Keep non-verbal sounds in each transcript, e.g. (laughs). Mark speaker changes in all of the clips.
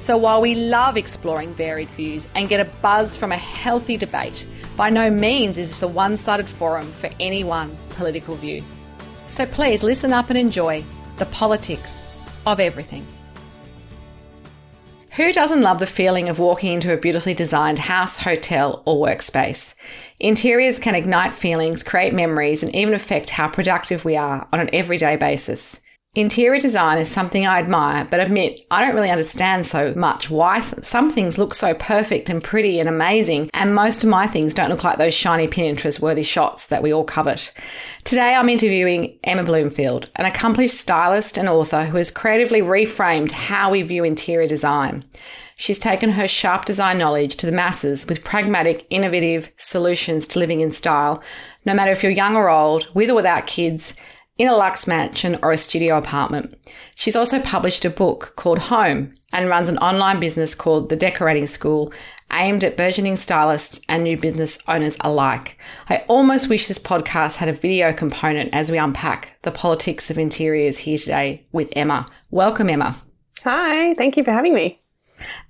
Speaker 1: so while we love exploring varied views and get a buzz from a healthy debate, by no means is this a one sided forum for any one political view. So please listen up and enjoy the politics of everything. Who doesn't love the feeling of walking into a beautifully designed house, hotel, or workspace? Interiors can ignite feelings, create memories, and even affect how productive we are on an everyday basis. Interior design is something I admire, but admit I don't really understand so much why some things look so perfect and pretty and amazing, and most of my things don't look like those shiny Pinterest worthy shots that we all covet. Today I'm interviewing Emma Blomfield, an accomplished stylist and author who has creatively reframed how we view interior design. She's taken her sharp design knowledge to the masses with pragmatic, innovative solutions to living in style, no matter if you're young or old, with or without kids in a luxe mansion or a studio apartment. She's also published a book called Home and runs an online business called The Decorating School, aimed at burgeoning stylists and new business owners alike. I almost wish this podcast had a video component as we unpack the politics of interiors here today with Emma. Welcome, Emma.
Speaker 2: Hi, thank you for having me.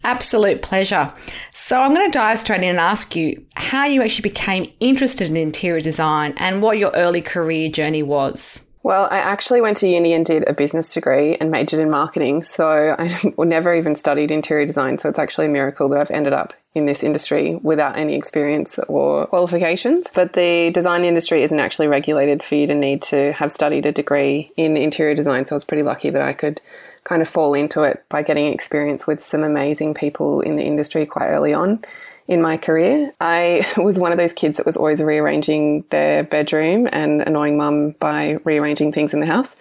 Speaker 1: Absolute pleasure. So, I'm going to dive straight in and ask you how you actually became interested in interior design and what your early career journey was.
Speaker 2: Well, I actually went to uni and did a business degree and majored in marketing. So I (laughs) never even studied interior design. So it's actually a miracle that I've ended up in this industry without any experience or qualifications. But the design industry isn't actually regulated for you to need to have studied a degree in interior design. So I was pretty lucky that I could kind of fall into it by getting experience with some amazing people in the industry quite early on in my career. I (laughs) was one of those kids that was always rearranging their bedroom and annoying mum by rearranging things in the house.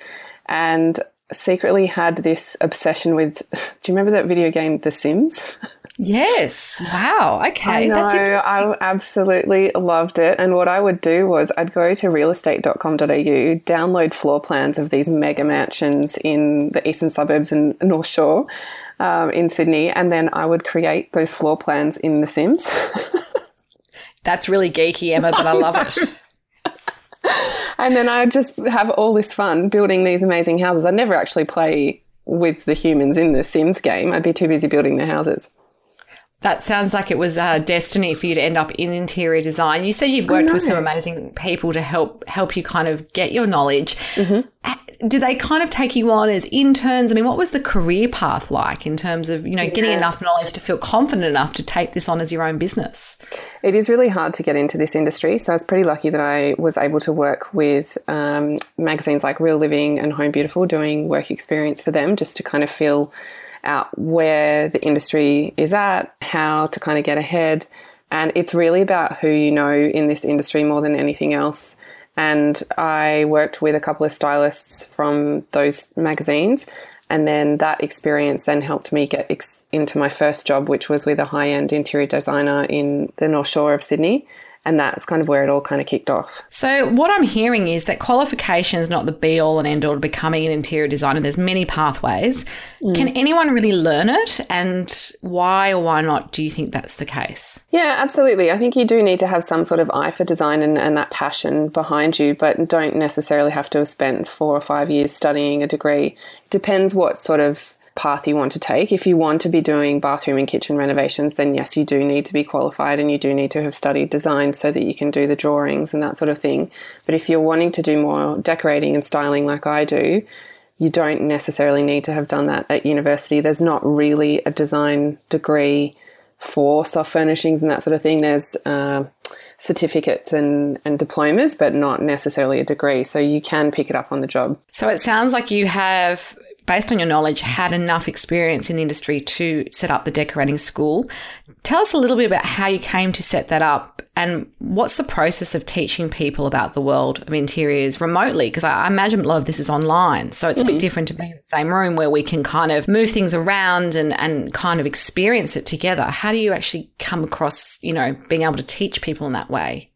Speaker 2: And secretly had this obsession with (laughs) do you remember that video game The Sims? (laughs)
Speaker 1: Yes. Wow. Okay.
Speaker 2: I know. I absolutely loved it. And what I would do was I'd go to realestate.com.au, download floor plans of these mega mansions in the eastern suburbs and North Shore um, in Sydney, and then I would create those floor plans in The Sims. (laughs)
Speaker 1: That's really geeky, Emma, but I love it. (laughs)
Speaker 2: and then I'd just have all this fun building these amazing houses. I'd never actually play with the humans in the Sims game. I'd be too busy building the houses.
Speaker 1: That sounds like it was uh, destiny for you to end up in interior design. You said you've worked with some amazing people to help help you kind of get your knowledge. Mm-hmm did they kind of take you on as interns? I mean, what was the career path like in terms of, you know, getting yeah. enough knowledge to feel confident enough to take this on as your own business?
Speaker 2: It is really hard to get into this industry. So I was pretty lucky that I was able to work with um, magazines like Real Living and Home Beautiful doing work experience for them just to kind of feel out where the industry is at, how to kind of get ahead. And it's really about who you know in this industry more than anything else. And I worked with a couple of stylists from those magazines. And then that experience then helped me get ex- into my first job, which was with a high end interior designer in the North Shore of Sydney and that's kind of where it all kind of kicked off.
Speaker 1: So what I'm hearing is that qualification is not the be all and end all to becoming an interior designer. There's many pathways. Mm. Can anyone really learn it? And why or why not do you think that's the case?
Speaker 2: Yeah, absolutely. I think you do need to have some sort of eye for design and, and that passion behind you, but don't necessarily have to have spent four or five years studying a degree. It depends what sort of path you want to take. If you want to be doing bathroom and kitchen renovations, then yes, you do need to be qualified and you do need to have studied design so that you can do the drawings and that sort of thing. But if you're wanting to do more decorating and styling like I do, you don't necessarily need to have done that at university. There's not really a design degree for soft furnishings and that sort of thing. There's uh, certificates and, and diplomas, but not necessarily a degree. So you can pick it up on the job.
Speaker 1: So it sounds like you have based on your knowledge, had enough experience in the industry to set up the decorating school. Tell us a little bit about how you came to set that up and what's the process of teaching people about the world of interiors remotely? Because I imagine a lot of this is online. So it's mm-hmm. a bit mm-hmm. different to being in the same room where we can kind of move things around and, and kind of experience it together. How do you actually come across, you know, being able to teach people in that way?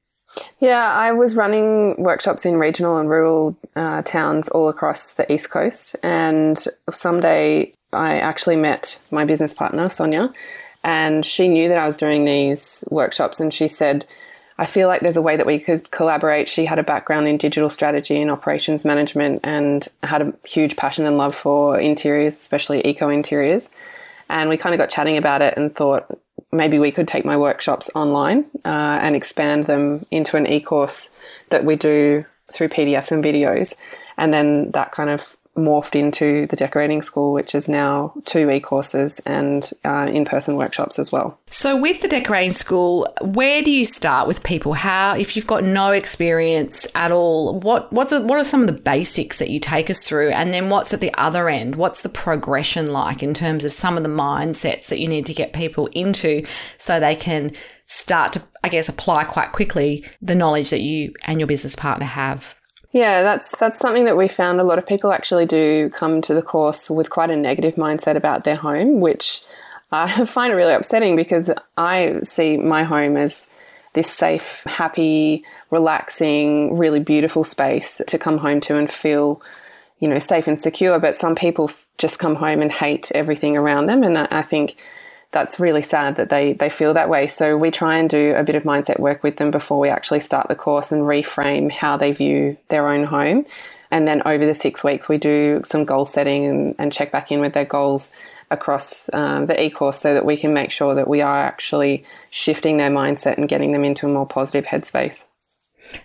Speaker 2: Yeah, I was running workshops in regional and rural uh, towns all across the East Coast. And someday I actually met my business partner, Sonia, and she knew that I was doing these workshops and she said, I feel like there's a way that we could collaborate. She had a background in digital strategy and operations management and had a huge passion and love for interiors, especially eco interiors. And we kind of got chatting about it and thought maybe we could take my workshops online uh, and expand them into an e course that we do through PDFs and videos. And then that kind of morphed into the decorating school, which is now two e courses and uh, in person workshops as well.
Speaker 1: So, with the decorating school, where do you start with people? How, if you've got no experience at all, what what's a, what are some of the basics that you take us through, and then what's at the other end? What's the progression like in terms of some of the mindsets that you need to get people into so they can start to, I guess, apply quite quickly the knowledge that you and your business partner have?
Speaker 2: Yeah, that's that's something that we found a lot of people actually do come to the course with quite a negative mindset about their home, which I (laughs) find really upsetting because I see my home as this safe, happy, relaxing, really beautiful space to come home to and feel, you know, safe and secure. But some people just come home and hate everything around them, and I think that's really sad that they they feel that way. So we try and do a bit of mindset work with them before we actually start the course and reframe how they view their own home. And then over the six weeks, we do some goal setting and, and check back in with their goals across um, the e-course so that we can make sure that we are actually shifting their mindset and getting them into a more positive headspace.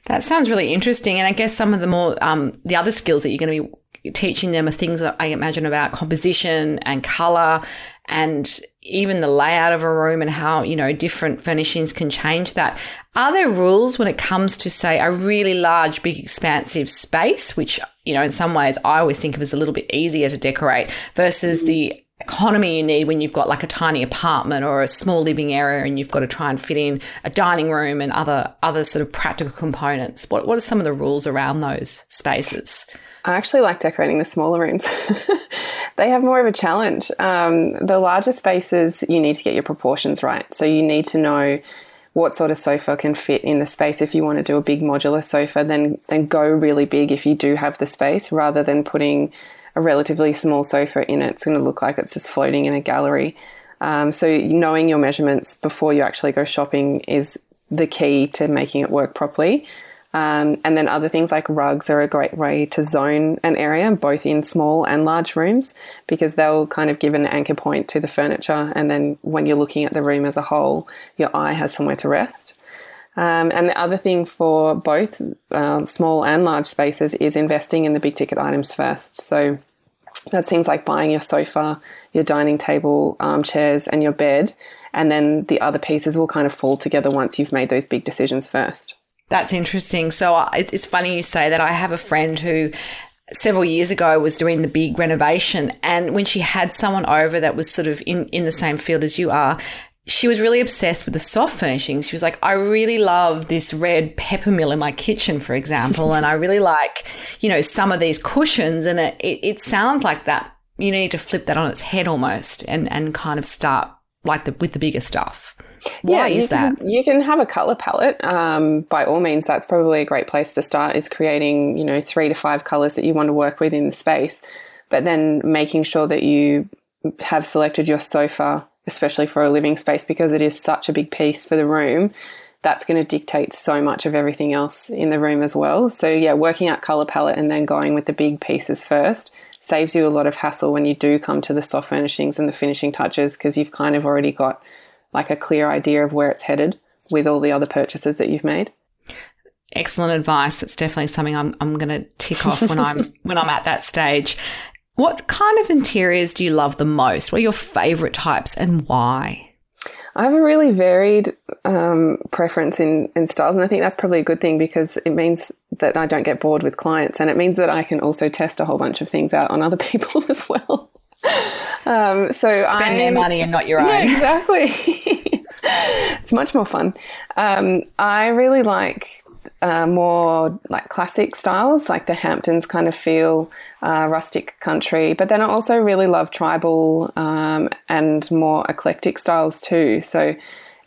Speaker 1: That sounds really interesting. And I guess some of the more, um, the other skills that you're going to be teaching them are things that I imagine about composition and color and even the layout of a room and how, you know, different furnishings can change that. Are there rules when it comes to, say, a really large, big, expansive space, which, you know, in some ways I always think of as a little bit easier to decorate versus the economy you need when you've got like a tiny apartment or a small living area and you've got to try and fit in a dining room and other other sort of practical components. What what are some of the rules around those spaces?
Speaker 2: I actually like decorating the smaller rooms. (laughs) they have more of a challenge. Um, the larger spaces, you need to get your proportions right. So you need to know what sort of sofa can fit in the space. If you want to do a big modular sofa, then then go really big if you do have the space, rather than putting a relatively small sofa in it. It's going to look like it's just floating in a gallery. Um, so knowing your measurements before you actually go shopping is the key to making it work properly. Um, and then other things like rugs are a great way to zone an area, both in small and large rooms, because they'll kind of give an anchor point to the furniture. And then when you're looking at the room as a whole, your eye has somewhere to rest. Um, and the other thing for both uh, small and large spaces is investing in the big ticket items first. So that's things like buying your sofa, your dining table, armchairs, and your bed. And then the other pieces will kind of fall together once you've made those big decisions first.
Speaker 1: That's interesting. So uh, it's funny you say that. I have a friend who several years ago was doing the big renovation and when she had someone over that was sort of in, in the same field as you are she was really obsessed with the soft furnishings. She was like, I really love this red peppermill in my kitchen, for example. and I really like, you know, some of these cushions. And it, it, it, sounds like that you need to flip that on its head almost and, and kind of start like the, with the bigger stuff. Why yeah, is
Speaker 2: can,
Speaker 1: that?
Speaker 2: You can have a color palette. Um, by all means, that's probably a great place to start is creating, you know, three to five colors that you want to work with in the space. But then making sure that you have selected your sofa especially for a living space, because it is such a big piece for the room. That's going to dictate so much of everything else in the room as well. So, yeah, working out color palette and then going with the big pieces first saves you a lot of hassle when you do come to the soft furnishings and the finishing touches because you've kind of already got like a clear idea of where it's headed with all the other purchases that you've made.
Speaker 1: Excellent advice. It's definitely something I'm, I'm going to tick off when I'm (laughs) when I'm at that stage. What kind of interiors do you love the most? What are your favorite types and why?
Speaker 2: I have a really varied um, preference in, in styles, and I think that's probably a good thing because it means that I don't get bored with clients, and it means that I can also test a whole bunch of things out on other (laughs) people as well. Um, so
Speaker 1: spend I, their money and not your own.
Speaker 2: Exactly. (laughs) it's much more fun. Um, I really like uh, more like classic styles, like the Hamptons kind of feel, uh, rustic country. But then I also really love tribal um, and more eclectic styles too. So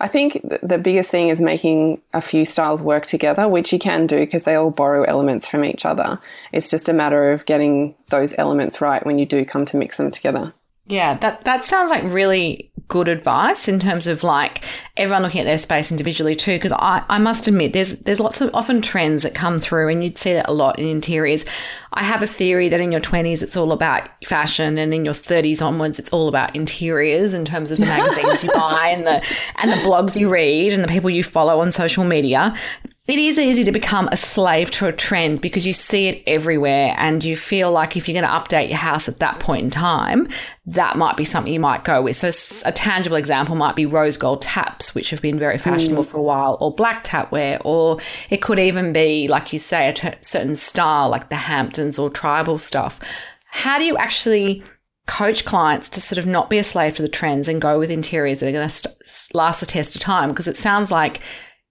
Speaker 2: I think the biggest thing is making a few styles work together, which you can do because they all borrow elements from each other. It's just a matter of getting those elements right when you do come to mix them together.
Speaker 1: Yeah, that that sounds like really good advice in terms of like everyone looking at their space individually too. Because I, I must admit, there's there's lots of often trends that come through, and you'd see that a lot in interiors. I have a theory that in your 20s it's all about fashion, and in your 30s onwards it's all about interiors in terms of the magazines you (laughs) buy and the and the blogs you read and the people you follow on social media it is easy to become a slave to a trend because you see it everywhere and you feel like if you're going to update your house at that point in time, that might be something you might go with. So a tangible example might be rose gold taps, which have been very fashionable mm. for a while, or black tapware, or it could even be, like you say, a t- certain style like the Or tribal stuff. How do you actually coach clients to sort of not be a slave to the trends and go with interiors that are going to st- last the test of time? Because it sounds like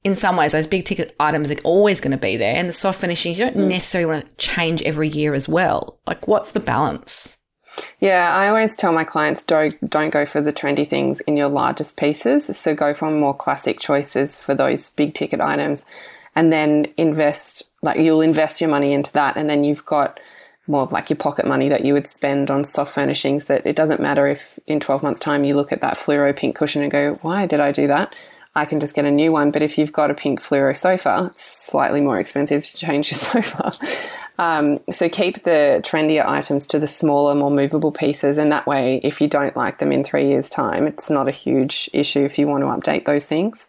Speaker 1: in some ways, those big ticket items are always going to be there. And the soft finishings, you don't mm. necessarily want to change every year as well. Like, what's the balance?
Speaker 2: Yeah, I always tell my clients don't don't go for the trendy things in your largest pieces. So go for more classic choices for those big ticket items, and then invest like you'll invest your money into that, and then you've got more of like your pocket money that you would spend on soft furnishings. That it doesn't matter if in twelve months' time you look at that fluoro pink cushion and go, "Why did I do that?" I can just get a new one. But if you've got a pink fluoro sofa, it's slightly more expensive to change your (laughs) sofa. Um, so keep the trendier items to the smaller, more movable pieces. And that way, if you don't like them in three years' time, it's not a huge issue if you want to update those things.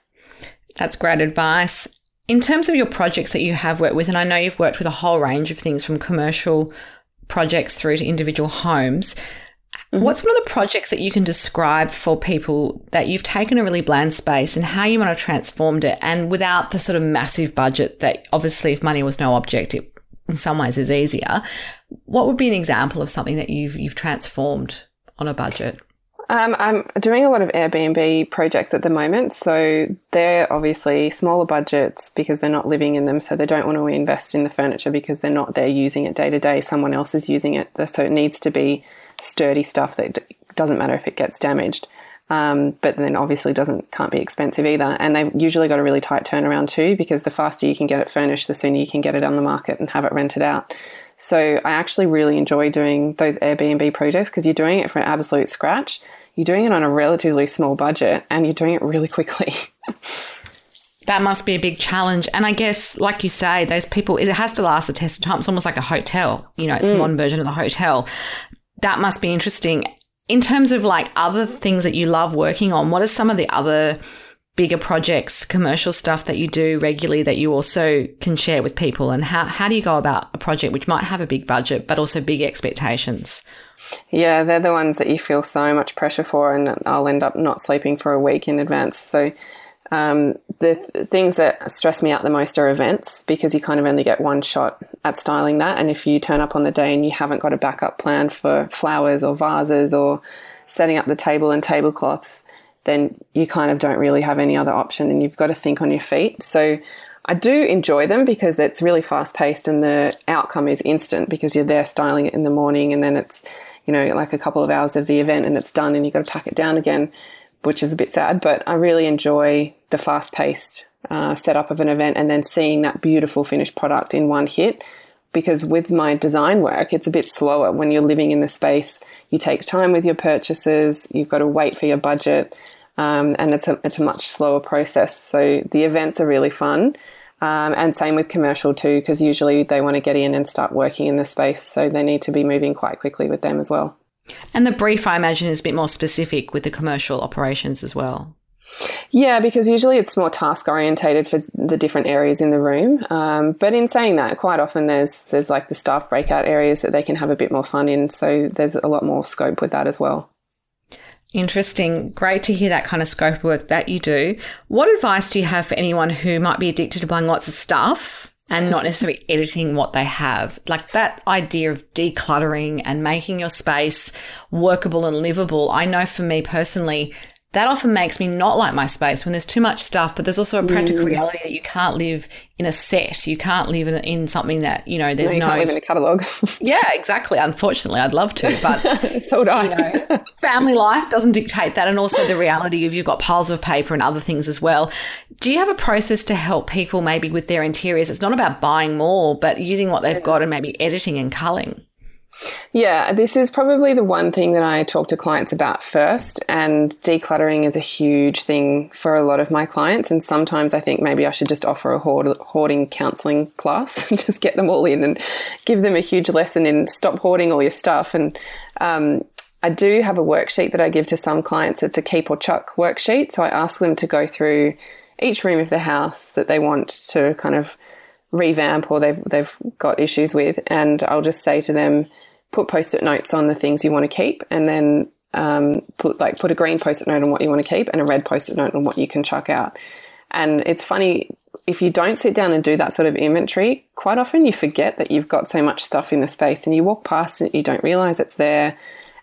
Speaker 1: That's great advice. In terms of your projects that you have worked with, and I know you've worked with a whole range of things from commercial projects through to individual homes. Mm-hmm. What's one of the projects that you can describe for people that you've taken a really bland space and how you want to transformed it and without the sort of massive budget that obviously if money was no object, it in some ways is easier. What would be an example of something that you've you've transformed on a budget?
Speaker 2: Um, I'm doing a lot of Airbnb projects at the moment. So they're obviously smaller budgets because they're not living in them. So they don't want to invest in the furniture because they're not there using it day to day. Someone else is using it. So it needs to be sturdy stuff that doesn't matter if it gets damaged. Um, but then obviously doesn't can't be expensive either. And they've usually got a really tight turnaround too, because the faster you can get it furnished, the sooner you can get it on the market and have it rented out. So I actually really enjoy doing those Airbnb projects because you're doing it from absolute scratch. You're doing it on a relatively small budget and you're doing it really quickly. (laughs)
Speaker 1: that must be a big challenge. And I guess, like you say, those people, it has to last the test of time. It's almost like a hotel. You know, it's mm. the modern version of the hotel that must be interesting. In terms of like other things that you love working on, what are some of the other bigger projects, commercial stuff that you do regularly that you also can share with people? And how, how do you go about a project which might have a big budget but also big expectations?
Speaker 2: Yeah, they're the ones that you feel so much pressure for, and I'll end up not sleeping for a week in advance. So, um, the th- things that stress me out the most are events because you kind of only get one shot at styling that. And if you turn up on the day and you haven't got a backup plan for flowers or vases or setting up the table and tablecloths, then you kind of don't really have any other option and you've got to think on your feet. So I do enjoy them because it's really fast paced and the outcome is instant because you're there styling it in the morning and then it's, you know, like a couple of hours of the event and it's done and you've got to pack it down again which is a bit sad, but I really enjoy the fast paced uh, setup of an event and then seeing that beautiful finished product in one hit. Because with my design work, it's a bit slower when you're living in the space. You take time with your purchases, you've got to wait for your budget, um, and it's a, it's a much slower process. So the events are really fun. Um, and same with commercial too, because usually they want to get in and start working in the space. So they need to be moving quite quickly with them as well.
Speaker 1: And the brief, I imagine, is a bit more specific with the commercial operations as well.
Speaker 2: Yeah, because usually it's more task orientated for the different areas in the room. Um, but in saying that, quite often there's there's like the staff breakout areas that they can have a bit more fun in. So there's a lot more scope with that as well.
Speaker 1: Interesting. Great to hear that kind of scope work that you do. What advice do you have for anyone who might be addicted to buying lots of stuff and not necessarily (laughs) editing what they have? Like that idea of decluttering and making your space workable and livable. I know for me personally, that often makes me not like my space when there's too much stuff, but there's also a practical mm. reality that you can't live in a set. You can't live in, in something that, you know, there's
Speaker 2: no. You
Speaker 1: no
Speaker 2: can't live in a catalogue. (laughs)
Speaker 1: yeah, exactly. Unfortunately, I'd love to, but (laughs)
Speaker 2: so do I.
Speaker 1: You know, family life doesn't dictate that. And also the reality of you've got piles of paper and other things as well. Do you have a process to help people maybe with their interiors? It's not about buying more, but using what they've got and maybe editing and culling.
Speaker 2: Yeah, this is probably the one thing that I talk to clients about first. And decluttering is a huge thing for a lot of my clients. And sometimes I think maybe I should just offer a hoarding counseling class (laughs) and just get them all in and give them a huge lesson in stop hoarding all your stuff. And um, I do have a worksheet that I give to some clients. It's a keep or chuck worksheet. So I ask them to go through each room of the house that they want to kind of revamp or they've they've got issues with, and I'll just say to them, put post-it notes on the things you want to keep, and then um, put like put a green post-it note on what you want to keep and a red post-it note on what you can chuck out. And it's funny if you don't sit down and do that sort of inventory, quite often you forget that you've got so much stuff in the space, and you walk past it, you don't realize it's there.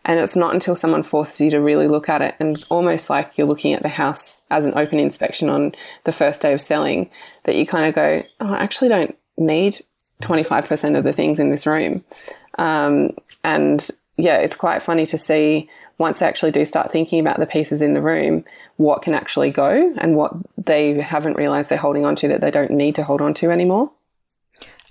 Speaker 2: And it's not until someone forces you to really look at it and almost like you're looking at the house as an open inspection on the first day of selling that you kind of go, oh, I actually don't need 25% of the things in this room. Um, and yeah, it's quite funny to see once they actually do start thinking about the pieces in the room, what can actually go and what they haven't realized they're holding on to that they don't need to hold on to anymore.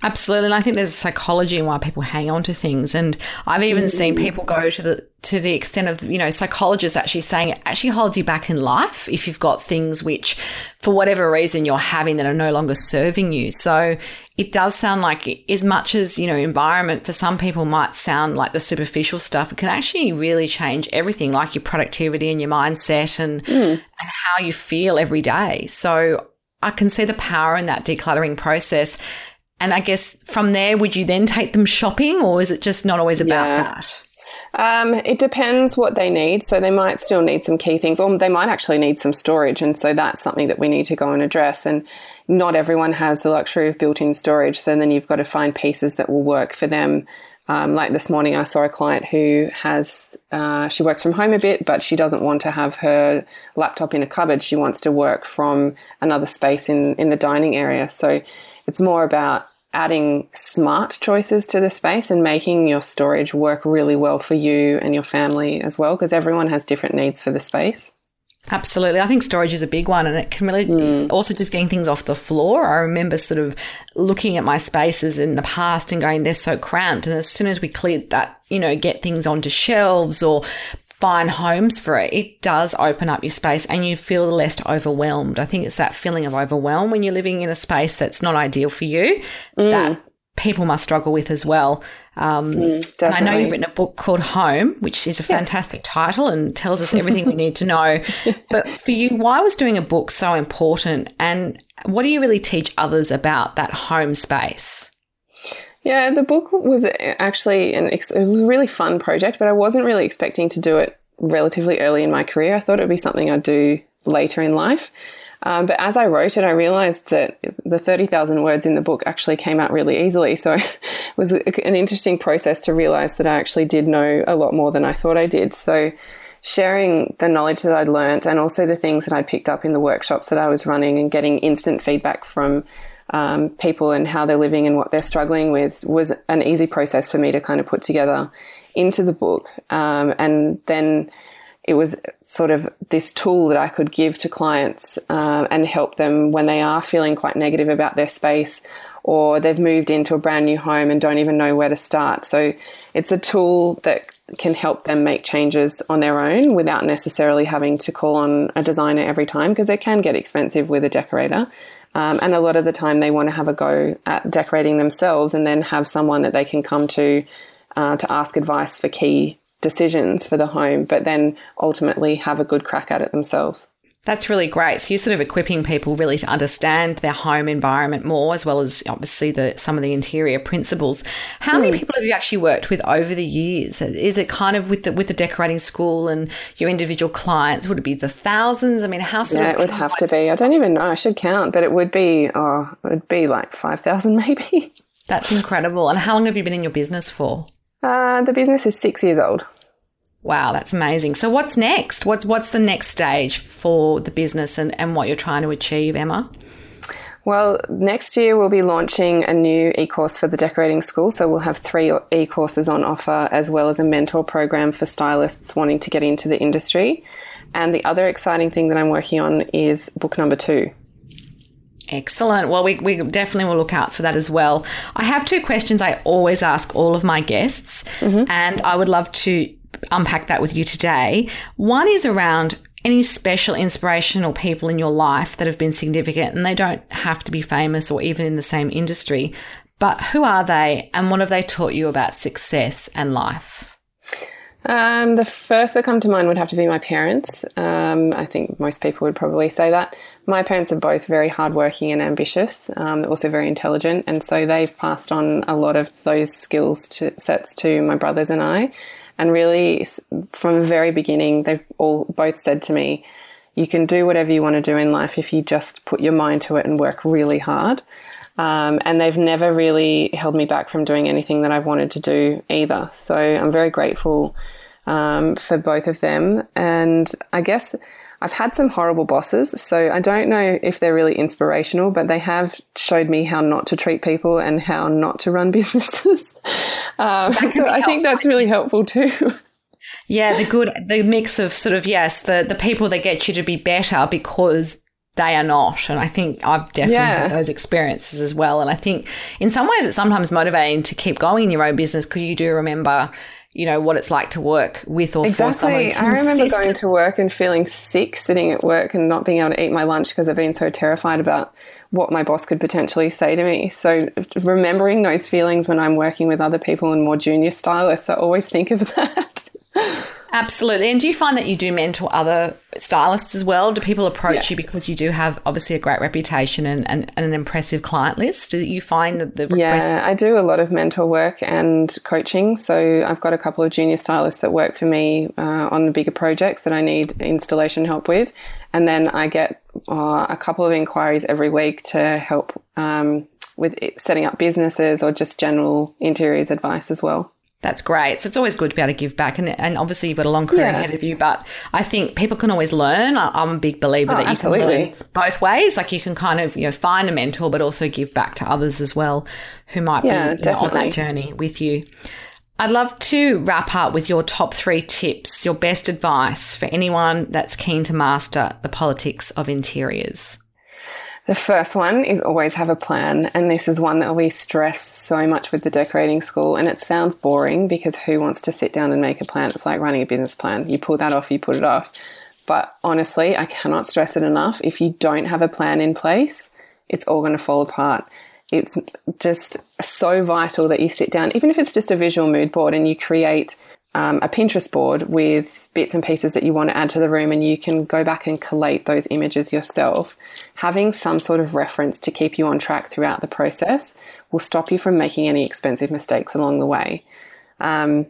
Speaker 1: Absolutely. And I think there's a psychology in why people hang on to things. And I've even mm-hmm. seen people go to the to the extent of, you know, psychologists actually saying it actually holds you back in life if you've got things which for whatever reason you're having that are no longer serving you. So it does sound like as much as, you know, environment for some people might sound like the superficial stuff, it can actually really change everything, like your productivity and your mindset and mm. and how you feel every day. So I can see the power in that decluttering process. And I guess from there, would you then take them shopping or is it just not always about yeah. that?
Speaker 2: Um, it depends what they need. So they might still need some key things, or they might actually need some storage. And so that's something that we need to go and address. And not everyone has the luxury of built in storage. So then you've got to find pieces that will work for them. Um, like this morning, I saw a client who has, uh, she works from home a bit, but she doesn't want to have her laptop in a cupboard. She wants to work from another space in, in the dining area. So it's more about adding smart choices to the space and making your storage work really well for you and your family as well, because everyone has different needs for the space.
Speaker 1: Absolutely. I think storage is a big one and it can really mm. also just getting things off the floor. I remember sort of looking at my spaces in the past and going, they're so cramped. And as soon as we cleared that, you know, get things onto shelves or find homes for it, it does open up your space and you feel less overwhelmed. I think it's that feeling of overwhelm when you're living in a space that's not ideal for you mm. that people must struggle with as well. Um, mm, I know you've written a book called Home, which is a fantastic yes. title and tells us everything we (laughs) need to know. But (laughs) for you, why was doing a book so important? And what do you really teach others about that home space?
Speaker 2: Yeah, the book was actually an it was a really fun project, but I wasn't really expecting to do it relatively early in my career. I thought it would be something I'd do later in life. Um, but as I wrote it, I realized that the 30,000 words in the book actually came out really easily. So (laughs) it was an interesting process to realize that I actually did know a lot more than I thought I did. So sharing the knowledge that I'd learned and also the things that I'd picked up in the workshops that I was running and getting instant feedback from um, people and how they're living and what they're struggling with was an easy process for me to kind of put together into the book. Um, and then it was sort of this tool that I could give to clients uh, and help them when they are feeling quite negative about their space or they've moved into a brand new home and don't even know where to start. So it's a tool that can help them make changes on their own without necessarily having to call on a designer every time because it can get expensive with a decorator. Um, and a lot of the time, they want to have a go at decorating themselves and then have someone that they can come to uh, to ask advice for key decisions for the home, but then ultimately have a good crack at it themselves.
Speaker 1: That's really great. So you're sort of equipping people really to understand their home environment more, as well as obviously the some of the interior principles. How many hmm. people have you actually worked with over the years? Is it kind of with the with the decorating school and your individual clients? Would it be the thousands? I mean, how sort
Speaker 2: yeah,
Speaker 1: of
Speaker 2: it would have to be. I don't even know. I should count, but it would be. Oh, it would be like five thousand (laughs) maybe.
Speaker 1: That's incredible. And how long have you been in your business for?
Speaker 2: Uh, the business is six years old.
Speaker 1: Wow, that's amazing. So what's next? What's what's the next stage for the business and, and what you're trying to achieve, Emma?
Speaker 2: Well, next year we'll be launching a new e-course for the decorating school. So we'll have three e-courses on offer as well as a mentor program for stylists wanting to get into the industry. And the other exciting thing that I'm working on is book number two.
Speaker 1: Excellent. Well, we, we definitely will look out for that as well. I have two questions I always ask all of my guests, mm-hmm. and I would love to unpack that with you today. One is around any special inspirational people in your life that have been significant, and they don't have to be famous or even in the same industry, but who are they and what have they taught you about success and life?
Speaker 2: Um, the first that come to mind would have to be my parents. Um, I think most people would probably say that. My parents are both very hardworking and ambitious, um, also very intelligent, and so they've passed on a lot of those skills to, sets to my brothers and I. And really, from the very beginning, they've all both said to me, you can do whatever you want to do in life if you just put your mind to it and work really hard. Um, and they've never really held me back from doing anything that I've wanted to do either. So I'm very grateful um, for both of them. And I guess I've had some horrible bosses, so I don't know if they're really inspirational, but they have showed me how not to treat people and how not to run (laughs) businesses. um, so I think that's really helpful too.
Speaker 1: Yeah, the good, the mix of sort of yes, the the people that get you to be better because they are not. And I think I've definitely yeah. had those experiences as well. And I think in some ways it's sometimes motivating to keep going in your own business because you do remember you know what it's like to work with or exactly. for someone.
Speaker 2: I remember going to work and feeling sick sitting at work and not being able to eat my lunch because I've been so terrified about what my boss could potentially say to me. So remembering those feelings when I'm working with other people and more junior stylists, I always think of (laughs) that.
Speaker 1: Absolutely. And do you find that you do mentor other stylists as well? Do people approach yes. you because you do have obviously a great reputation and, and, and, an impressive client list? Do you find that the
Speaker 2: Yeah, I do a lot of mentor work and coaching. So I've got a couple of junior stylists that work for me uh, on the bigger projects that I need installation help with. And then I get uh, a couple of inquiries every week to help um, with setting up businesses or just general interiors advice as well.
Speaker 1: That's great. So it's always good to be able to give back. And, and obviously, you've got a long career yeah. ahead of you, but I think people can always learn. I'm a big believer oh, that you absolutely. can learn both ways. Like you can kind of, you know, find a mentor, but also give back to others as well who might yeah, be you know, on that journey with you. I'd love to wrap up with your top three tips, your best advice for anyone that's keen to master the politics of interiors.
Speaker 2: The first one is always have a plan, and this is one that we stress so much with the decorating school. And it sounds boring because who wants to sit down and make a plan? It's like running a business plan. You pull that off, you put it off. But honestly, I cannot stress it enough. If you don't have a plan in place, it's all going to fall apart. It's just so vital that you sit down, even if it's just a visual mood board, and you create um, a Pinterest board with bits and pieces that you want to add to the room, and you can go back and collate those images yourself. Having some sort of reference to keep you on track throughout the process will stop you from making any expensive mistakes along the way. Um,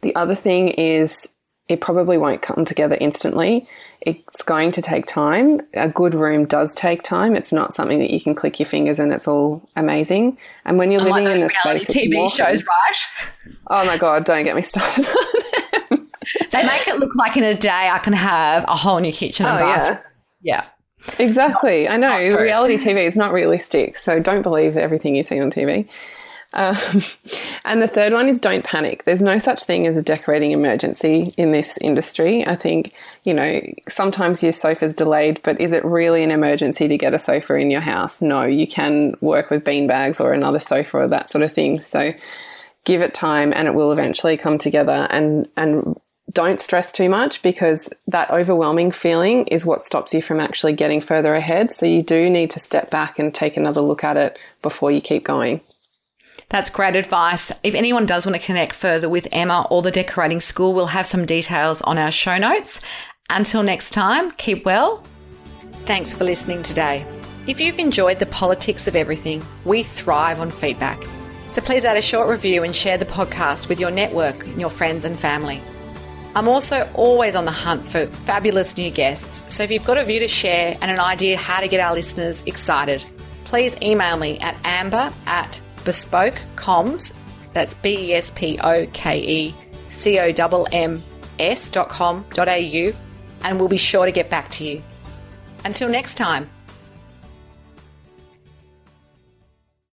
Speaker 2: the other thing is it probably won't come together instantly. It's going to take time. A good room does take time. It's not something that you can click your fingers and it's all amazing. And when you're Unlike living in the space,
Speaker 1: TV shows, right?
Speaker 2: Oh my god! Don't get me started.
Speaker 1: they make it look like in a day I can have a whole new kitchen and oh, bathroom. Yeah. yeah.
Speaker 2: Exactly. Not, I know. Reality TV is not realistic, so don't believe everything you see on TV. Um, (laughs) and the third one is don't panic. There's no such thing as a decorating emergency in this industry. I think, you know, sometimes your sofa's delayed, but is it really an emergency to get a sofa in your house? No, you can work with bean bags or another sofa or that sort of thing. So give it time and it will eventually come together and, and don't stress too much because that overwhelming feeling is what stops you from actually getting further ahead. So you do need to step back and take another look at it before you keep going.
Speaker 1: That's great advice. If anyone does want to connect further with Emma or the decorating school, we'll have some details on our show notes. Until next time, keep well. Thanks for listening today. If you've enjoyed the politics of everything, we thrive on feedback. So please add a short review and share the podcast with your network your friends and family. I'm also always on the hunt for fabulous new guests, so if you've got a view to share and an idea how to get our listeners excited, please email me at amber at bespokecomms, that's B E S P O K E C O M M S dot com dot au, and we'll be sure to get back to you. Until next time.